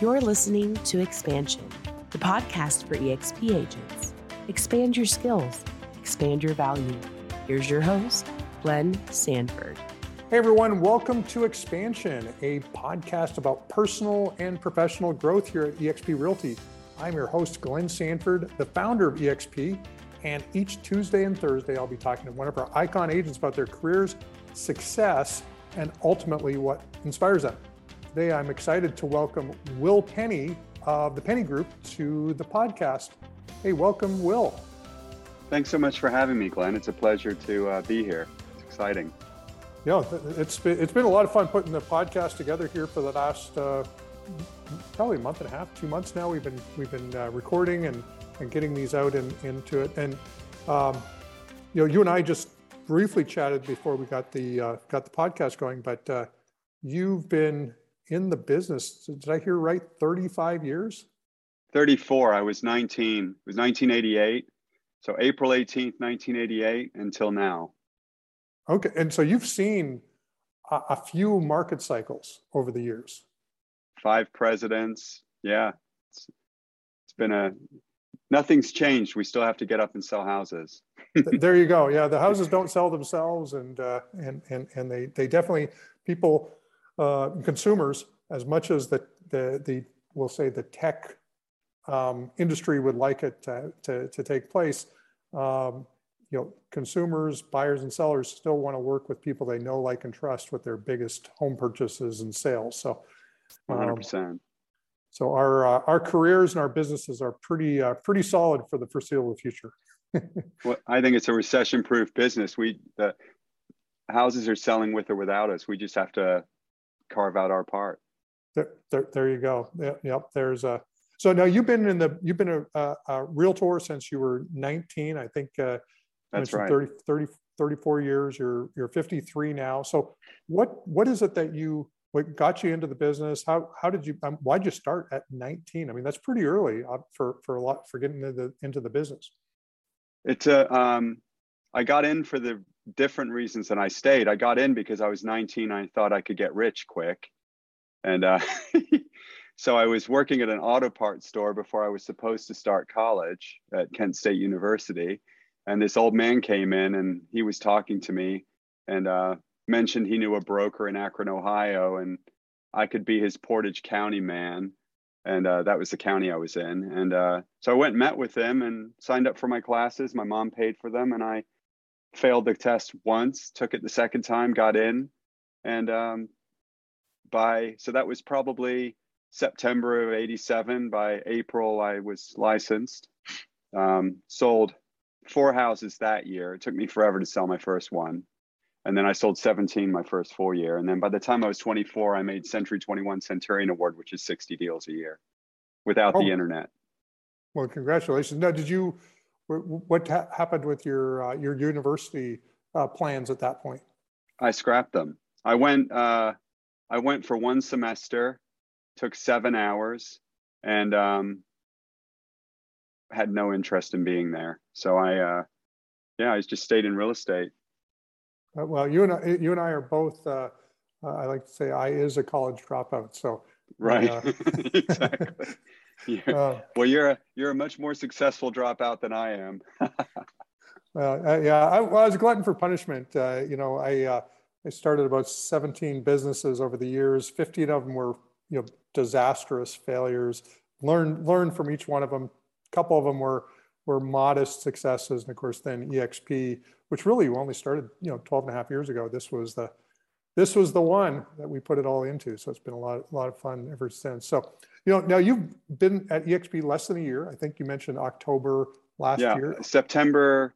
You're listening to Expansion, the podcast for EXP agents. Expand your skills, expand your value. Here's your host, Glenn Sanford. Hey everyone, welcome to Expansion, a podcast about personal and professional growth here at eXp Realty. I'm your host, Glenn Sanford, the founder of eXp, and each Tuesday and Thursday, I'll be talking to one of our icon agents about their careers, success, and ultimately what inspires them. Today, I'm excited to welcome Will Penney of the Penney Group to the podcast. Hey, welcome, Will. Thanks so much for having me, Glenn. It's a pleasure to uh, be here. It's exciting. Yeah, it's been, it's been a lot of fun putting the podcast together here for the last uh, probably a month and a half, two months now. We've been we've been uh, recording and, and getting these out in, into it. And um, you know, you and I just briefly chatted before we got the uh, got the podcast going, but uh, you've been in the business. Did I hear right? 35 years? 34. I was 19. It was 1988. So April 18th, 1988 until now. Okay. And so you've seen a, a few market cycles over the years. Five presidents. Yeah. It's, it's been a, nothing's changed. We still have to get up and sell houses. there you go. Yeah. The houses don't sell themselves. And, uh, and, and, and they, they definitely, people, uh, consumers as much as the, the, the we'll say the tech um, industry would like it to, to, to take place. Um, you know, consumers, buyers, and sellers still want to work with people they know, like, and trust with their biggest home purchases and sales. So, um, 100%. So our uh, our careers and our businesses are pretty uh, pretty solid for the foreseeable future. well, I think it's a recession-proof business. We the houses are selling with or without us. We just have to carve out our part. There, there, there you go. Yep. There's a. So now you've been in the you've been a, a, a realtor since you were 19. I think. Uh, That's right. 30, 30, 34 years. You're you're 53 now. So what what is it that you what got you into the business? How how did you um, why'd you start at 19? I mean that's pretty early uh, for for a lot for getting into the into the business. It's a um, I got in for the different reasons than I stayed. I got in because I was 19. I thought I could get rich quick. And uh, so I was working at an auto parts store before I was supposed to start college at Kent State University. And this old man came in and he was talking to me and uh, mentioned he knew a broker in Akron, Ohio, and I could be his Portage County man. And uh, that was the county I was in. And uh, so I went and met with him and signed up for my classes. My mom paid for them, and I failed the test once, took it the second time, got in, and um, by so that was probably September of '87. By April, I was licensed. Um, sold four houses that year. It took me forever to sell my first one, and then I sold 17 my first full year. And then by the time I was 24, I made Century 21 Centurion Award, which is 60 deals a year, without oh. the internet. Well, congratulations. Now, did you what ha- happened with your uh, your university uh, plans at that point? I scrapped them. I went uh, I went for one semester, took seven hours, and um, had no interest in being there. So I uh, yeah, I just stayed in real estate. Uh, well, you and I, you and I are both. Uh, I like to say I is a college dropout. So right, exactly. You're, uh, well, you're a, you're a much more successful dropout than I am. well, uh, yeah, I, well, I, was a glutton for punishment. Uh, you know, I uh, I started about 17 businesses over the years. 15 of them were you know disastrous failures. Learn learned from each one of them. A couple of them were were modest successes, and of course, then EXP, which really only started you know 12 and a half years ago. This was the this was the one that we put it all into. So it's been a lot, a lot of fun ever since. So, you know, now you've been at EXP less than a year. I think you mentioned October last yeah, year. September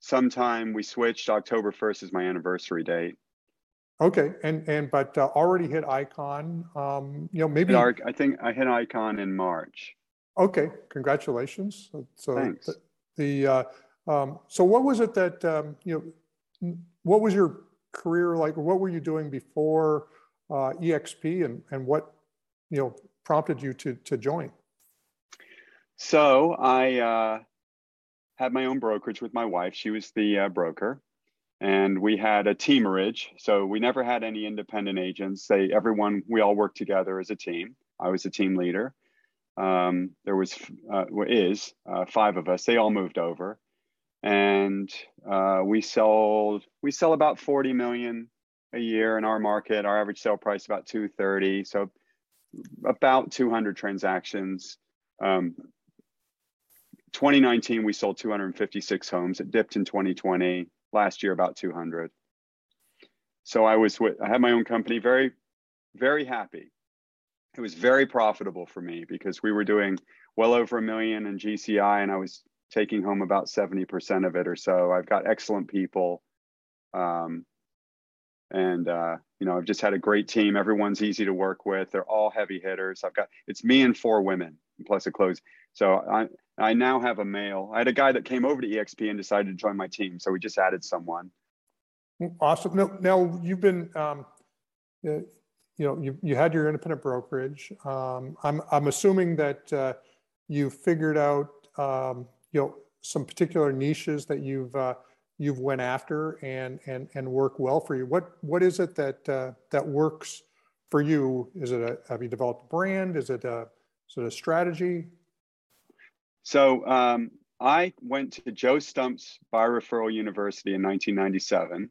sometime we switched. October 1st is my anniversary date. Okay. And, and, but uh, already hit icon, um, you know, maybe. I think I hit icon in March. Okay. Congratulations. So Thanks. the, the uh, um, so what was it that, um, you know, what was your career like? What were you doing before uh, EXP, and and what you know prompted you to to join? So I uh, had my own brokerage with my wife. She was the uh, broker, and we had a teamerage. So we never had any independent agents. They everyone we all worked together as a team. I was a team leader. Um, there was uh, is uh, five of us. They all moved over, and uh, we sold. We sell about forty million a year in our market. Our average sale price about two thirty. So about two hundred transactions. Um, 2019 we sold 256 homes. It dipped in 2020. Last year about 200. So I was with. I had my own company. Very, very happy it was very profitable for me because we were doing well over a million in GCI and I was taking home about 70% of it or so. I've got excellent people. Um, and, uh, you know, I've just had a great team. Everyone's easy to work with. They're all heavy hitters. I've got, it's me and four women plus a close. So I, I now have a male. I had a guy that came over to EXP and decided to join my team. So we just added someone. Awesome. Now, now you've been, um, you know, you, you had your independent brokerage. Um, I'm, I'm assuming that uh, you figured out, um, you know, some particular niches that you've uh, you've went after and and and work well for you. What what is it that uh, that works for you? Is it a have you developed a brand? Is it a it a strategy? So um, I went to Joe Stumpf's Buyer Referral University in 1997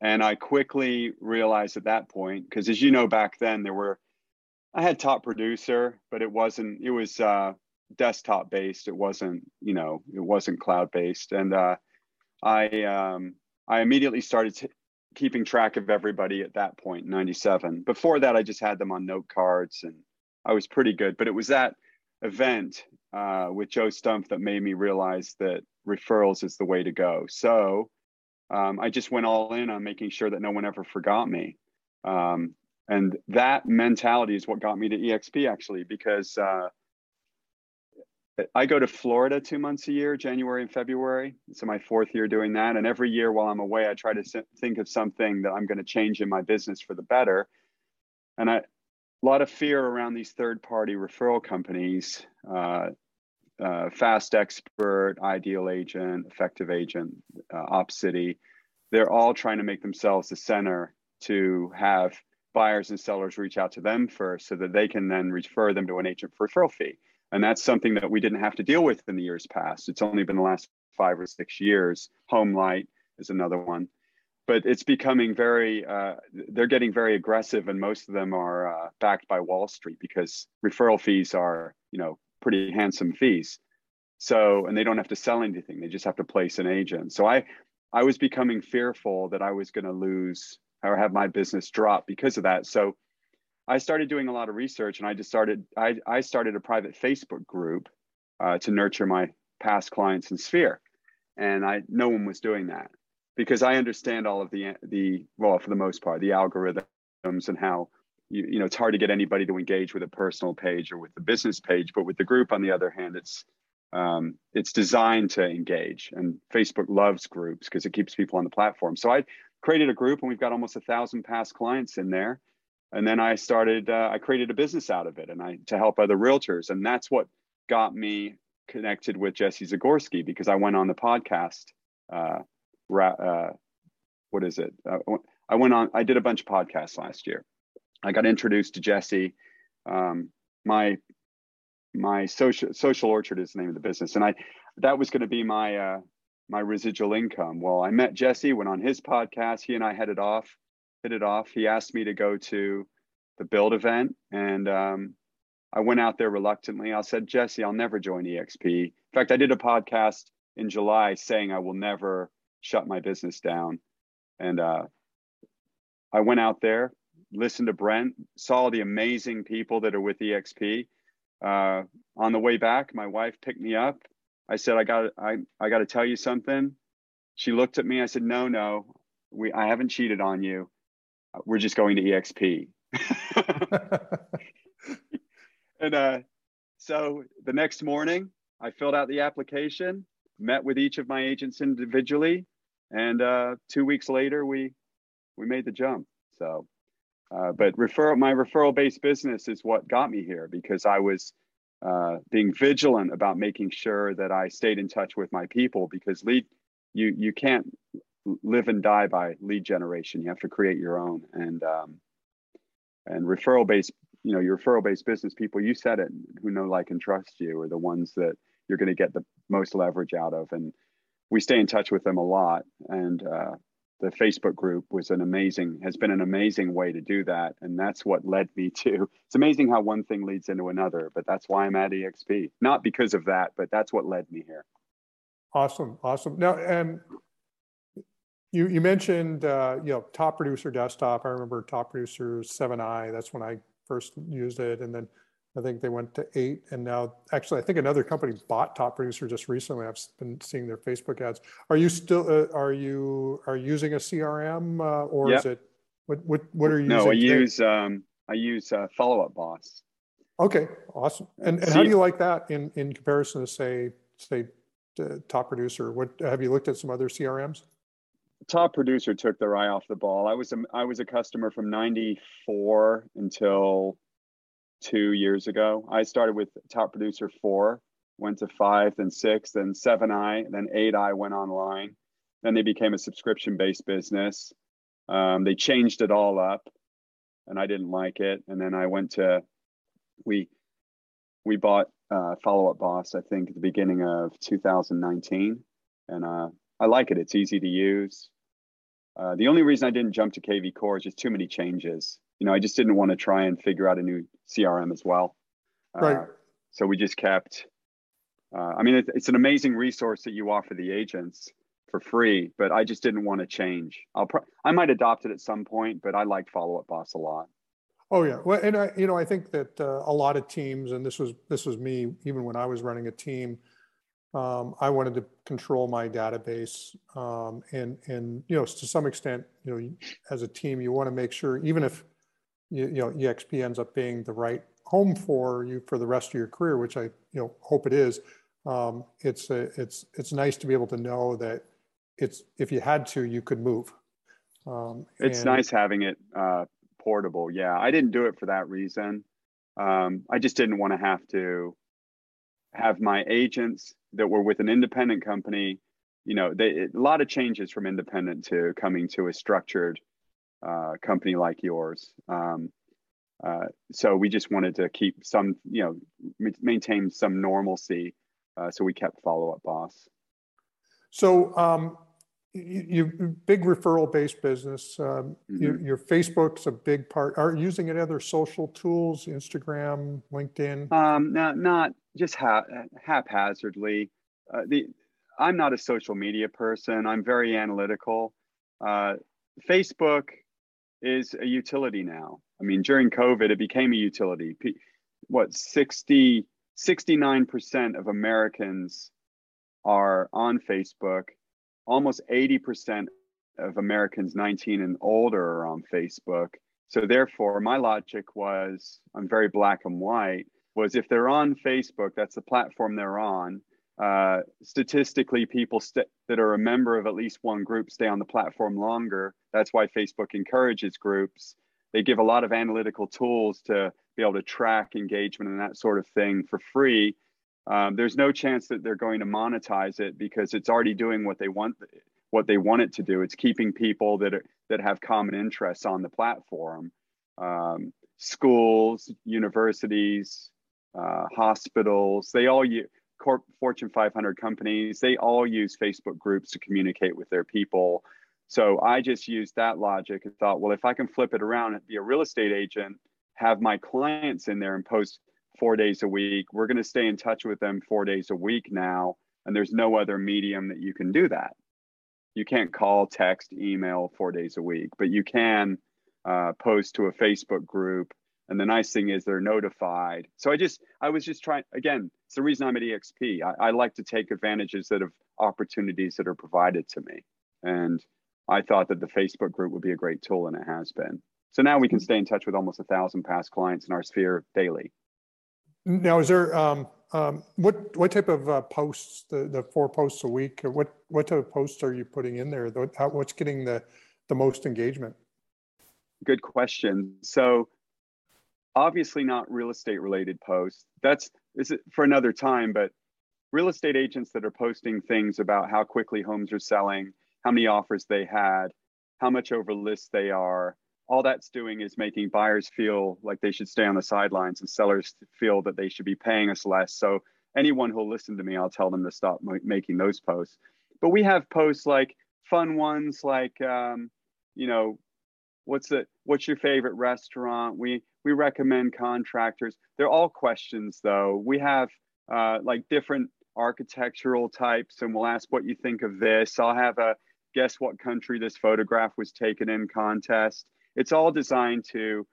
and I quickly realized at that point, because as you know, back then there were, I had top producer, but it wasn't, it was uh, desktop based. It wasn't, you know, it wasn't cloud based. And uh, I, um, I immediately started t- keeping track of everybody at that point, 97. Before that, I just had them on note cards and I was pretty good. But it was that event uh, with Joe Stumpf that made me realize that referrals is the way to go. So um, I just went all in on making sure that no one ever forgot me. Um, and that mentality is what got me to EXP actually, because uh, I go to Florida two months a year, January and February. So my fourth year doing that. And every year while I'm away, I try to think of something that I'm going to change in my business for the better. And I, a lot of fear around these third party referral companies. Uh, uh, Fast Expert, Ideal Agent, Effective Agent, uh, OpCity, they're all trying to make themselves the center to have buyers and sellers reach out to them first so that they can then refer them to an agent for referral fee. And that's something that we didn't have to deal with in the years past. It's only been the last five or six years. HomeLight is another one. But it's becoming very, uh, they're getting very aggressive, and most of them are uh, backed by Wall Street because referral fees are, you know, pretty handsome fees. So, and they don't have to sell anything; they just have to place an agent. So, I, I was becoming fearful that I was going to lose or have my business drop because of that. So, I started doing a lot of research, and I just started. I, I started a private Facebook group uh, to nurture my past clients in Sphere, and I no one was doing that because I understand all of the the well for the most part the algorithms and how you, you know it's hard to get anybody to engage with a personal page or with the business page. But with the group on the other hand it's um, it's designed to engage and facebook loves groups because it keeps people on the platform. So i created a group and we've got almost a thousand past clients in there and then i started uh, i created a business out of it and i to help other realtors and that's what got me connected with jesse zagorsky because i went on the podcast uh, uh, what is it uh, i went on i did a bunch of podcasts last year I got introduced to Jesse. Um, my my social social orchard is the name of the business, and I that was going to be my uh, my residual income. Well, I met Jesse, went on his podcast. He and I headed off, hit it off. He asked me to go to the build event, and um, I went out there reluctantly. I said, Jesse, I'll never join EXP. In fact, I did a podcast in July saying I will never shut my business down, and uh, I went out there, listened to Brent, saw the amazing people that are with EXP. Uh, on the way back, my wife picked me up. I said, I got I, I got to tell you something. She looked at me. I said, no, no, we, I haven't cheated on you. We're just going to EXP. and uh, so the next morning, I filled out the application, met with each of my agents individually, and uh, two weeks later, we we made the jump. So uh, but referral, my referral based business is what got me here because I was uh, being vigilant about making sure that I stayed in touch with my people because lead, you you can't live and die by lead generation. You have to create your own. And um, and referral based you know your referral based business people you said it who know like and trust you are the ones that you're going to get the most leverage out of. And we stay in touch with them a lot. And uh, the facebook group was an amazing has been an amazing way to do that. And that's what led me to it's amazing how one thing leads into another but that's why i'm at exp not because of that but that's what led me here. Awesome. Awesome. Now and you you mentioned uh, you know top producer desktop i remember top producer 7i that's when i first used it and then I think they went to eight, and now actually, I think another company bought Top Producer just recently. I've been seeing their Facebook ads. Are you still uh, are you are you using a CRM uh, or yep. is it what what what are you? No, I use um, I use uh, Follow Up Boss. Okay, awesome. And, and how do you like that in in comparison to say say Top Producer? What have you looked at some other CRMs? Top Producer took their eye off the ball. I was a, I was a customer from '94 until two years ago. I started with top producer four, went to five, then six, then seven I, then eight I went online. Then they became a subscription based business. Um, they changed it all up and I didn't like it. And then I went to, we, we bought uh, Follow Up Boss, I think, at the beginning of 2019. And uh, I like it. It's easy to use. Uh, the only reason I didn't jump to kvCORE is just too many changes you know, I just didn't want to try and figure out a new CRM as well. Right. Uh, so we just kept. Uh, I mean, it, it's an amazing resource that you offer the agents for free, but I just didn't want to change. I'll pro- I might adopt it at some point, but I like Follow Up Boss a lot. Oh yeah, well, and I, you know, I think that uh, a lot of teams, and this was this was me even when I was running a team. Um, I wanted to control my database, um, and and you know, to some extent, you know, as a team, you want to make sure, even if you, you know, EXP ends up being the right home for you for the rest of your career, which I, you know, hope it is. Um, it's a, it's it's nice to be able to know that it's if you had to, you could move. Um, it's nice having it uh, portable. Yeah, I didn't do it for that reason. Um, I just didn't want to have to have my agents that were with an independent company. You know, they, a lot of changes from independent to coming to a structured uh, company like yours. Um, uh, so we just wanted to keep some, you know, maintain some normalcy. Uh, so we kept follow up boss. So um, you, big referral based business. Um, mm-hmm. you, your Facebook's a big part. Are you using any other social tools? Instagram, LinkedIn? Um, no, not just ha- haphazardly. Uh, the I'm not a social media person. I'm very analytical. Uh, Facebook is a utility now. I mean, during COVID, it became a utility. What 60, 69% of Americans are on Facebook. Almost 80% of Americans 19 and older are on Facebook. So therefore, my logic was, I'm very black and white, was if they're on Facebook, that's the platform they're on, uh, statistically, people st- that are a member of at least one group stay on the platform longer. That's why Facebook encourages groups. They give a lot of analytical tools to be able to track engagement and that sort of thing for free. Um, there's no chance that they're going to monetize it because it's already doing what they want what they want it to do. It's keeping people that are, that have common interests on the platform. Um, schools, universities, uh, hospitals, they all use Corp, Fortune 500 companies, they all use Facebook groups to communicate with their people. So I just used that logic and thought, well, if I can flip it around and be a real estate agent, have my clients in there and post four days a week, we're going to stay in touch with them four days a week now. And there's no other medium that you can do that. You can't call, text, email four days a week, but you can uh, post to a Facebook group and the nice thing is they're notified. So I just, I was just trying, again, it's the reason I'm at EXP. I, I like to take advantages that of opportunities that are provided to me. And I thought that the Facebook group would be a great tool and it has been. So now we can stay in touch with almost a thousand past clients in our sphere daily. Now, is there, um, um, what, what type of uh, posts, the, the four posts a week, what, what type of posts are you putting in there? How, what's getting the, the most engagement? Good question. So obviously not real estate related posts. That's is for another time, but real estate agents that are posting things about how quickly homes are selling, how many offers they had, how much over list they are, all that's doing is making buyers feel like they should stay on the sidelines and sellers feel that they should be paying us less. So anyone who'll listen to me, I'll tell them to stop making those posts. But we have posts like fun ones like, um, you know, what's the what's your favorite restaurant? We we recommend contractors. They're all questions though. We have uh, like different architectural types, and we'll ask what you think of this. I'll have a guess what country this photograph was taken in contest it's all designed to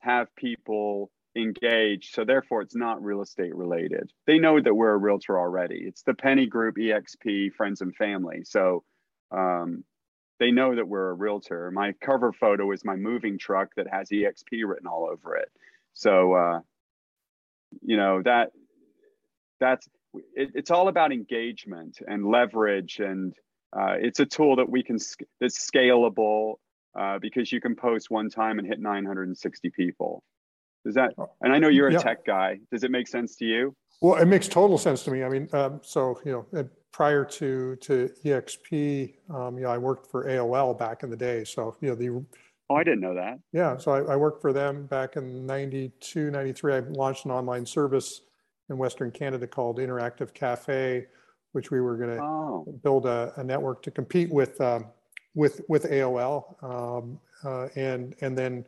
have people engaged. So therefore, it's not real estate related. They know that we're a realtor already. It's the Penney Group, EXP, friends and family. So um, they know that we're a realtor. My cover photo is my moving truck that has EXP written all over it. So uh, you know that that's it, it's all about engagement and leverage and uh, it's a tool that we can that's scalable uh, because you can post one time and hit 960 people. Does that, oh, and I know you're a yeah. tech guy. Does it make sense to you? Well, it makes total sense to me. I mean, um, so, you know, prior to, to EXP, um, you know, I worked for AOL back in the day. So, you know, the, Oh, I didn't know that. Yeah. So I, I, worked for them back in 92, 93. I launched an online service in Western Canada called Interactive Cafe, which we were going to oh. build a, a, network to compete with um, with with AOL, um, uh, and and then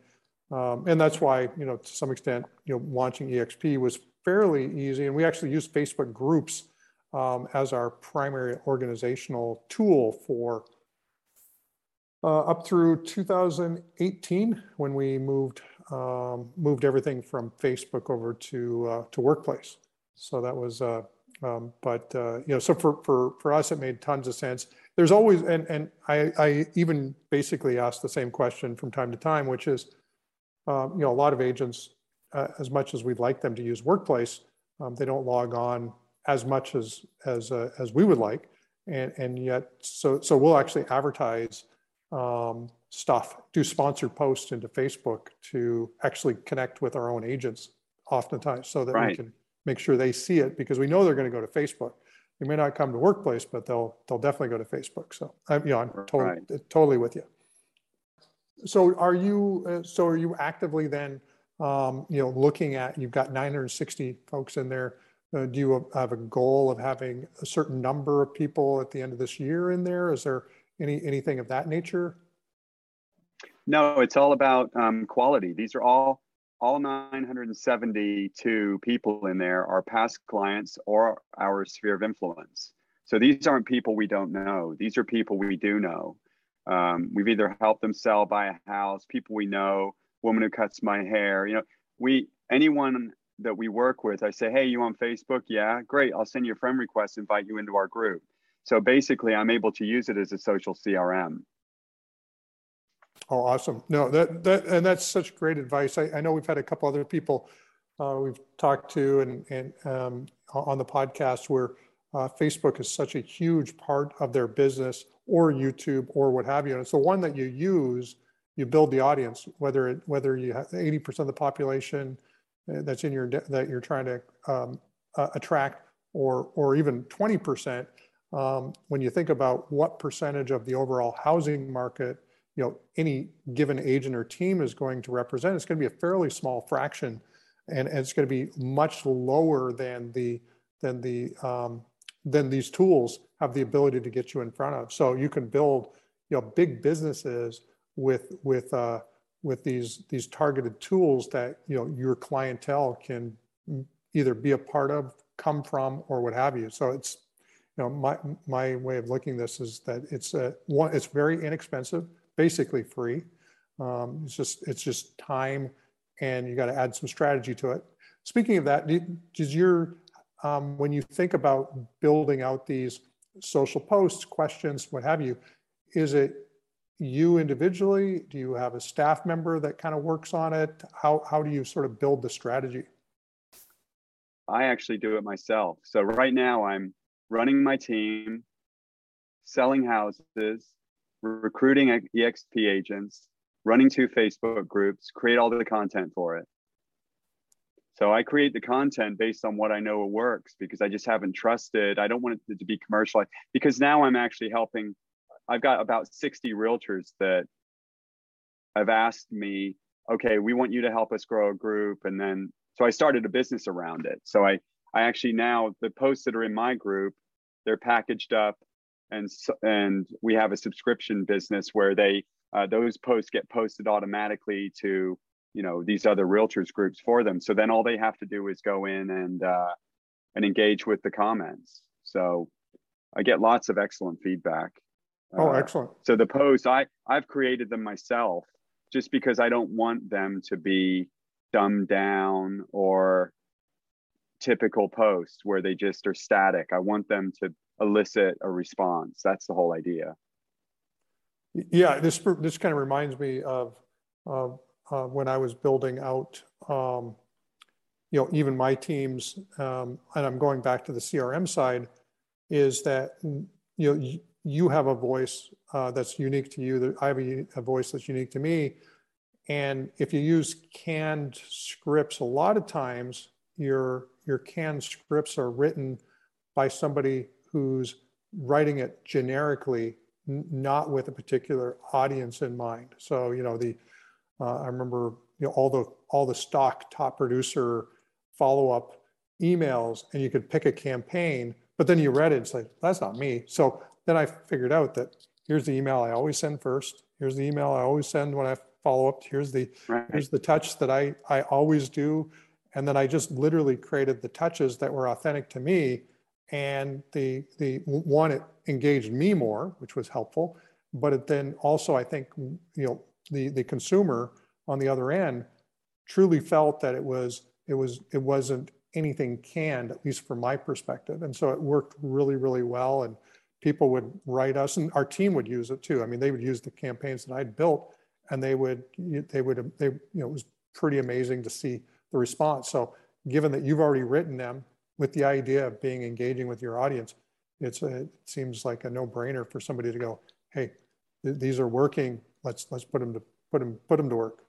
um, and that's why you know to some extent you know launching EXP was fairly easy, and we actually used Facebook groups um, as our primary organizational tool for uh, up through 2018 when we moved um, moved everything from Facebook over to uh, to Workplace. So that was. Uh, um, but uh, you know, so for, for for us, it made tons of sense there's always, and, and I, I even basically ask the same question from time to time, which is, um, you know, a lot of agents, uh, as much as we'd like them to use Workplace, um, they don't log on as much as as uh, as we would like, and and yet, so so we'll actually advertise um, stuff, do sponsored posts into Facebook to actually connect with our own agents, oftentimes, so that right. we can make sure they see it because we know they're going to go to Facebook they may not come to workplace, but they'll they'll definitely go to Facebook. So I'm you know I'm totally right. totally with you. So are you uh, so are you actively then um, you know looking at you've got 960 folks in there. Uh, do you have a goal of having a certain number of people at the end of this year in there? Is there any anything of that nature? No, it's all about um, quality. These are all all 972 people in there are past clients or our sphere of influence. So these aren't people we don't know. These are people we do know. Um, we've either helped them sell, buy a house, people we know, woman who cuts my hair. You know, we anyone that we work with, I say, hey, you on Facebook? Yeah, great. I'll send you a friend request, invite you into our group. So basically, I'm able to use it as a social CRM. Oh, awesome. No, that, that, and that's such great advice. I, I know we've had a couple other people uh, we've talked to and, and um, on the podcast where uh, Facebook is such a huge part of their business or YouTube or what have you. And it's the one that you use, you build the audience, whether it, whether you have 80% of the population uh, that's in your, that you're trying to um, uh, attract or, or even 20%. Um, when you think about what percentage of the overall housing market you know any given agent or team is going to represent, it's going to be a fairly small fraction, and, and it's going to be much lower than the than the um, than these tools have the ability to get you in front of. So you can build you know big businesses with with uh, with these these targeted tools that you know your clientele can either be a part of, come from, or what have you. So it's you know my my way of looking this is that it's a one it's very inexpensive basically free. Um, it's just it's just time, and you got to add some strategy to it. Speaking of that, does your um, when you think about building out these social posts, questions, what have you, is it you individually? Do you have a staff member that kind of works on it? How how do you sort of build the strategy? I actually do it myself. So right now I'm running my team, selling houses, recruiting EXP agents, running two Facebook groups, create all the content for it. So I create the content based on what I know works because I just haven't trusted. I don't want it to be commercialized because now I'm actually helping. I've got about 60 realtors that have asked me, okay, we want you to help us grow a group. And then, so I started a business around it. So I, I actually now, the posts that are in my group, they're packaged up and, and we have a subscription business where they, uh, those posts get posted automatically to, you know, these other realtors groups for them. So then all they have to do is go in and, uh, and engage with the comments. So I get lots of excellent feedback. Oh, uh, excellent. So the posts, I, I've created them myself just because I don't want them to be dumbed down or typical posts where they just are static. I want them to elicit a response. That's the whole idea. Yeah, this this kind of reminds me of uh, uh, when I was building out, um, you know, even my teams, um, and I'm going back to the CRM side, is that you know you have a voice uh, that's unique to you. That I have a, a, voice that's unique to me. And if you use canned scripts, a lot of times your your canned scripts are written by somebody who's writing it generically, not with a particular audience in mind. So you know the uh, I remember you know all the all the stock top producer follow up emails, and you could pick a campaign, but then you read it, it's like that's not me. So then I figured out that here's the email I always send first. Here's the email I always send when I follow up. Here's the right. here's the touch that I I always do, and then I just literally created the touches that were authentic to me, and the the one it engaged me more, which was helpful, but it then also I think you know the the consumer on the other end truly felt that it was it was it wasn't anything canned at least from my perspective and so it worked really really well and people would write us and our team would use it too. I mean, they would use the campaigns that I'd built and they would, they would, they, you know, it was pretty amazing to see the response. So given that you've already written them with the idea of being engaging with your audience, it's a, it seems like a no brainer for somebody to go, Hey, th- these are working. Let's, let's put them to put them, put them to work.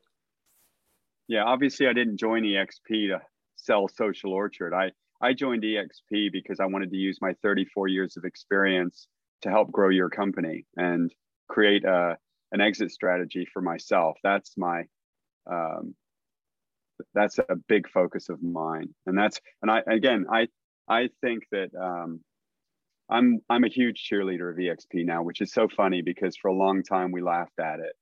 Yeah. Obviously I didn't join EXP to sell social orchard. I, I joined EXP because I wanted to use my 34 years of experience to help grow your company and create a, an exit strategy for myself. That's my um, that's a big focus of mine, and that's and I again I I think that um, I'm I'm a huge cheerleader of EXP now, which is so funny because for a long time we laughed at it.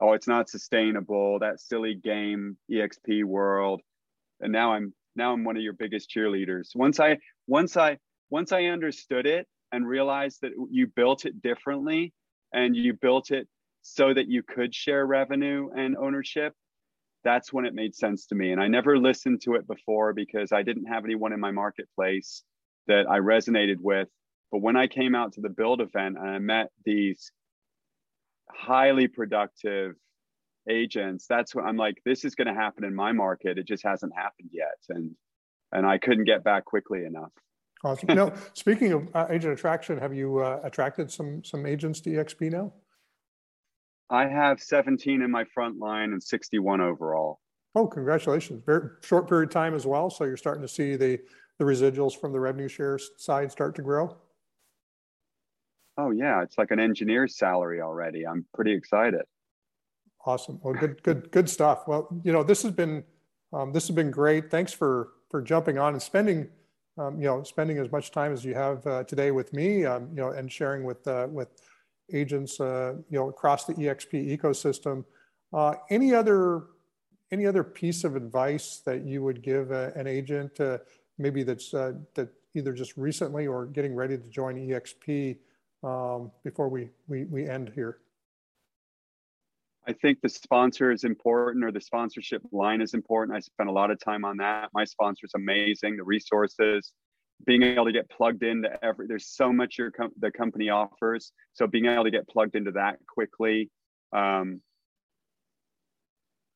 Oh, it's not sustainable. That silly game EXP world, and now I'm now I'm one of your biggest cheerleaders. Once I once I once I understood it and realized that you built it differently and you built it so that you could share revenue and ownership, that's when it made sense to me. And I never listened to it before because I didn't have anyone in my marketplace that I resonated with. But when I came out to the build event and I met these highly productive agents that's when i'm like this is going to happen in my market. It just hasn't happened yet. And and i couldn't get back quickly enough. Awesome. Know speaking of uh, agent attraction have you uh, attracted some some agents to exp now i have 17 in my front line and 61 overall oh congratulations very short period of time as well so you're starting to see the the residuals from the revenue share side start to grow oh yeah it's like an engineer's salary already i'm pretty excited Awesome. Well, good, good, good stuff. Well, you know, this has been um, this has been great. Thanks for for jumping on and spending um, you know spending as much time as you have uh, today with me. Um, you know, and sharing with uh, with agents uh, you know across the EXP ecosystem. Uh, any other any other piece of advice that you would give uh, an agent uh, maybe that's that either just recently or getting ready to join EXP um, before we, we we end here? I think the sponsor is important or the sponsorship line is important. I spent a lot of time on that. My sponsor is amazing. The resources, being able to get plugged into every, there's so much your com- the company offers. So being able to get plugged into that quickly. Um,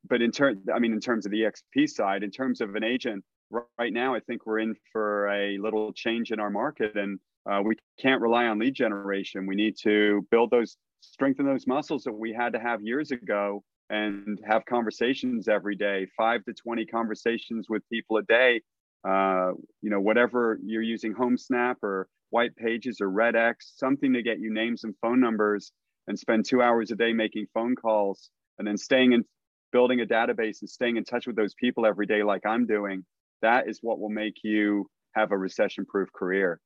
but in turn I mean, in terms of the EXP side, in terms of an agent, right now, I think we're in for a little change in our market and uh, we can't rely on lead generation. We need to build those strengthen those muscles that we had to have years ago and have conversations every day, five to 20 conversations with people a day. Uh, you know, whatever you're using HomeSnap or White Pages or RedX, something to get you names and phone numbers and spend two hours a day making phone calls and then staying in building a database and staying in touch with those people every day like i'm doing that is what will make you have a recession proof career.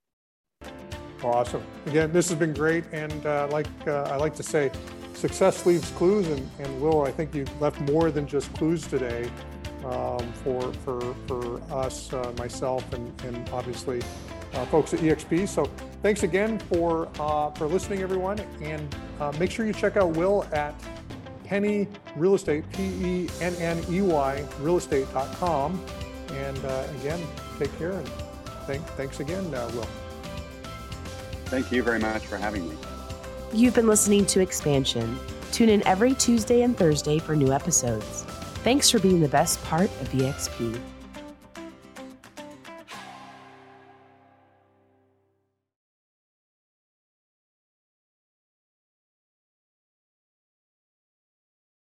Awesome. Again this has been great and uh, like uh, i like to say success leaves clues and, and will i think you left more than just clues today um, for, for, for us uh, myself and, and obviously uh, folks at exp so thanks again for uh, for listening everyone and uh, make sure you check out will at Penney Real Estate, P E N N E Y, realestate.com. And uh, again, take care and thank, thanks again, uh, Will. Thank you very much for having me. You've been listening to Expansion. Tune in every Tuesday and Thursday for new episodes. Thanks for being the best part of EXP.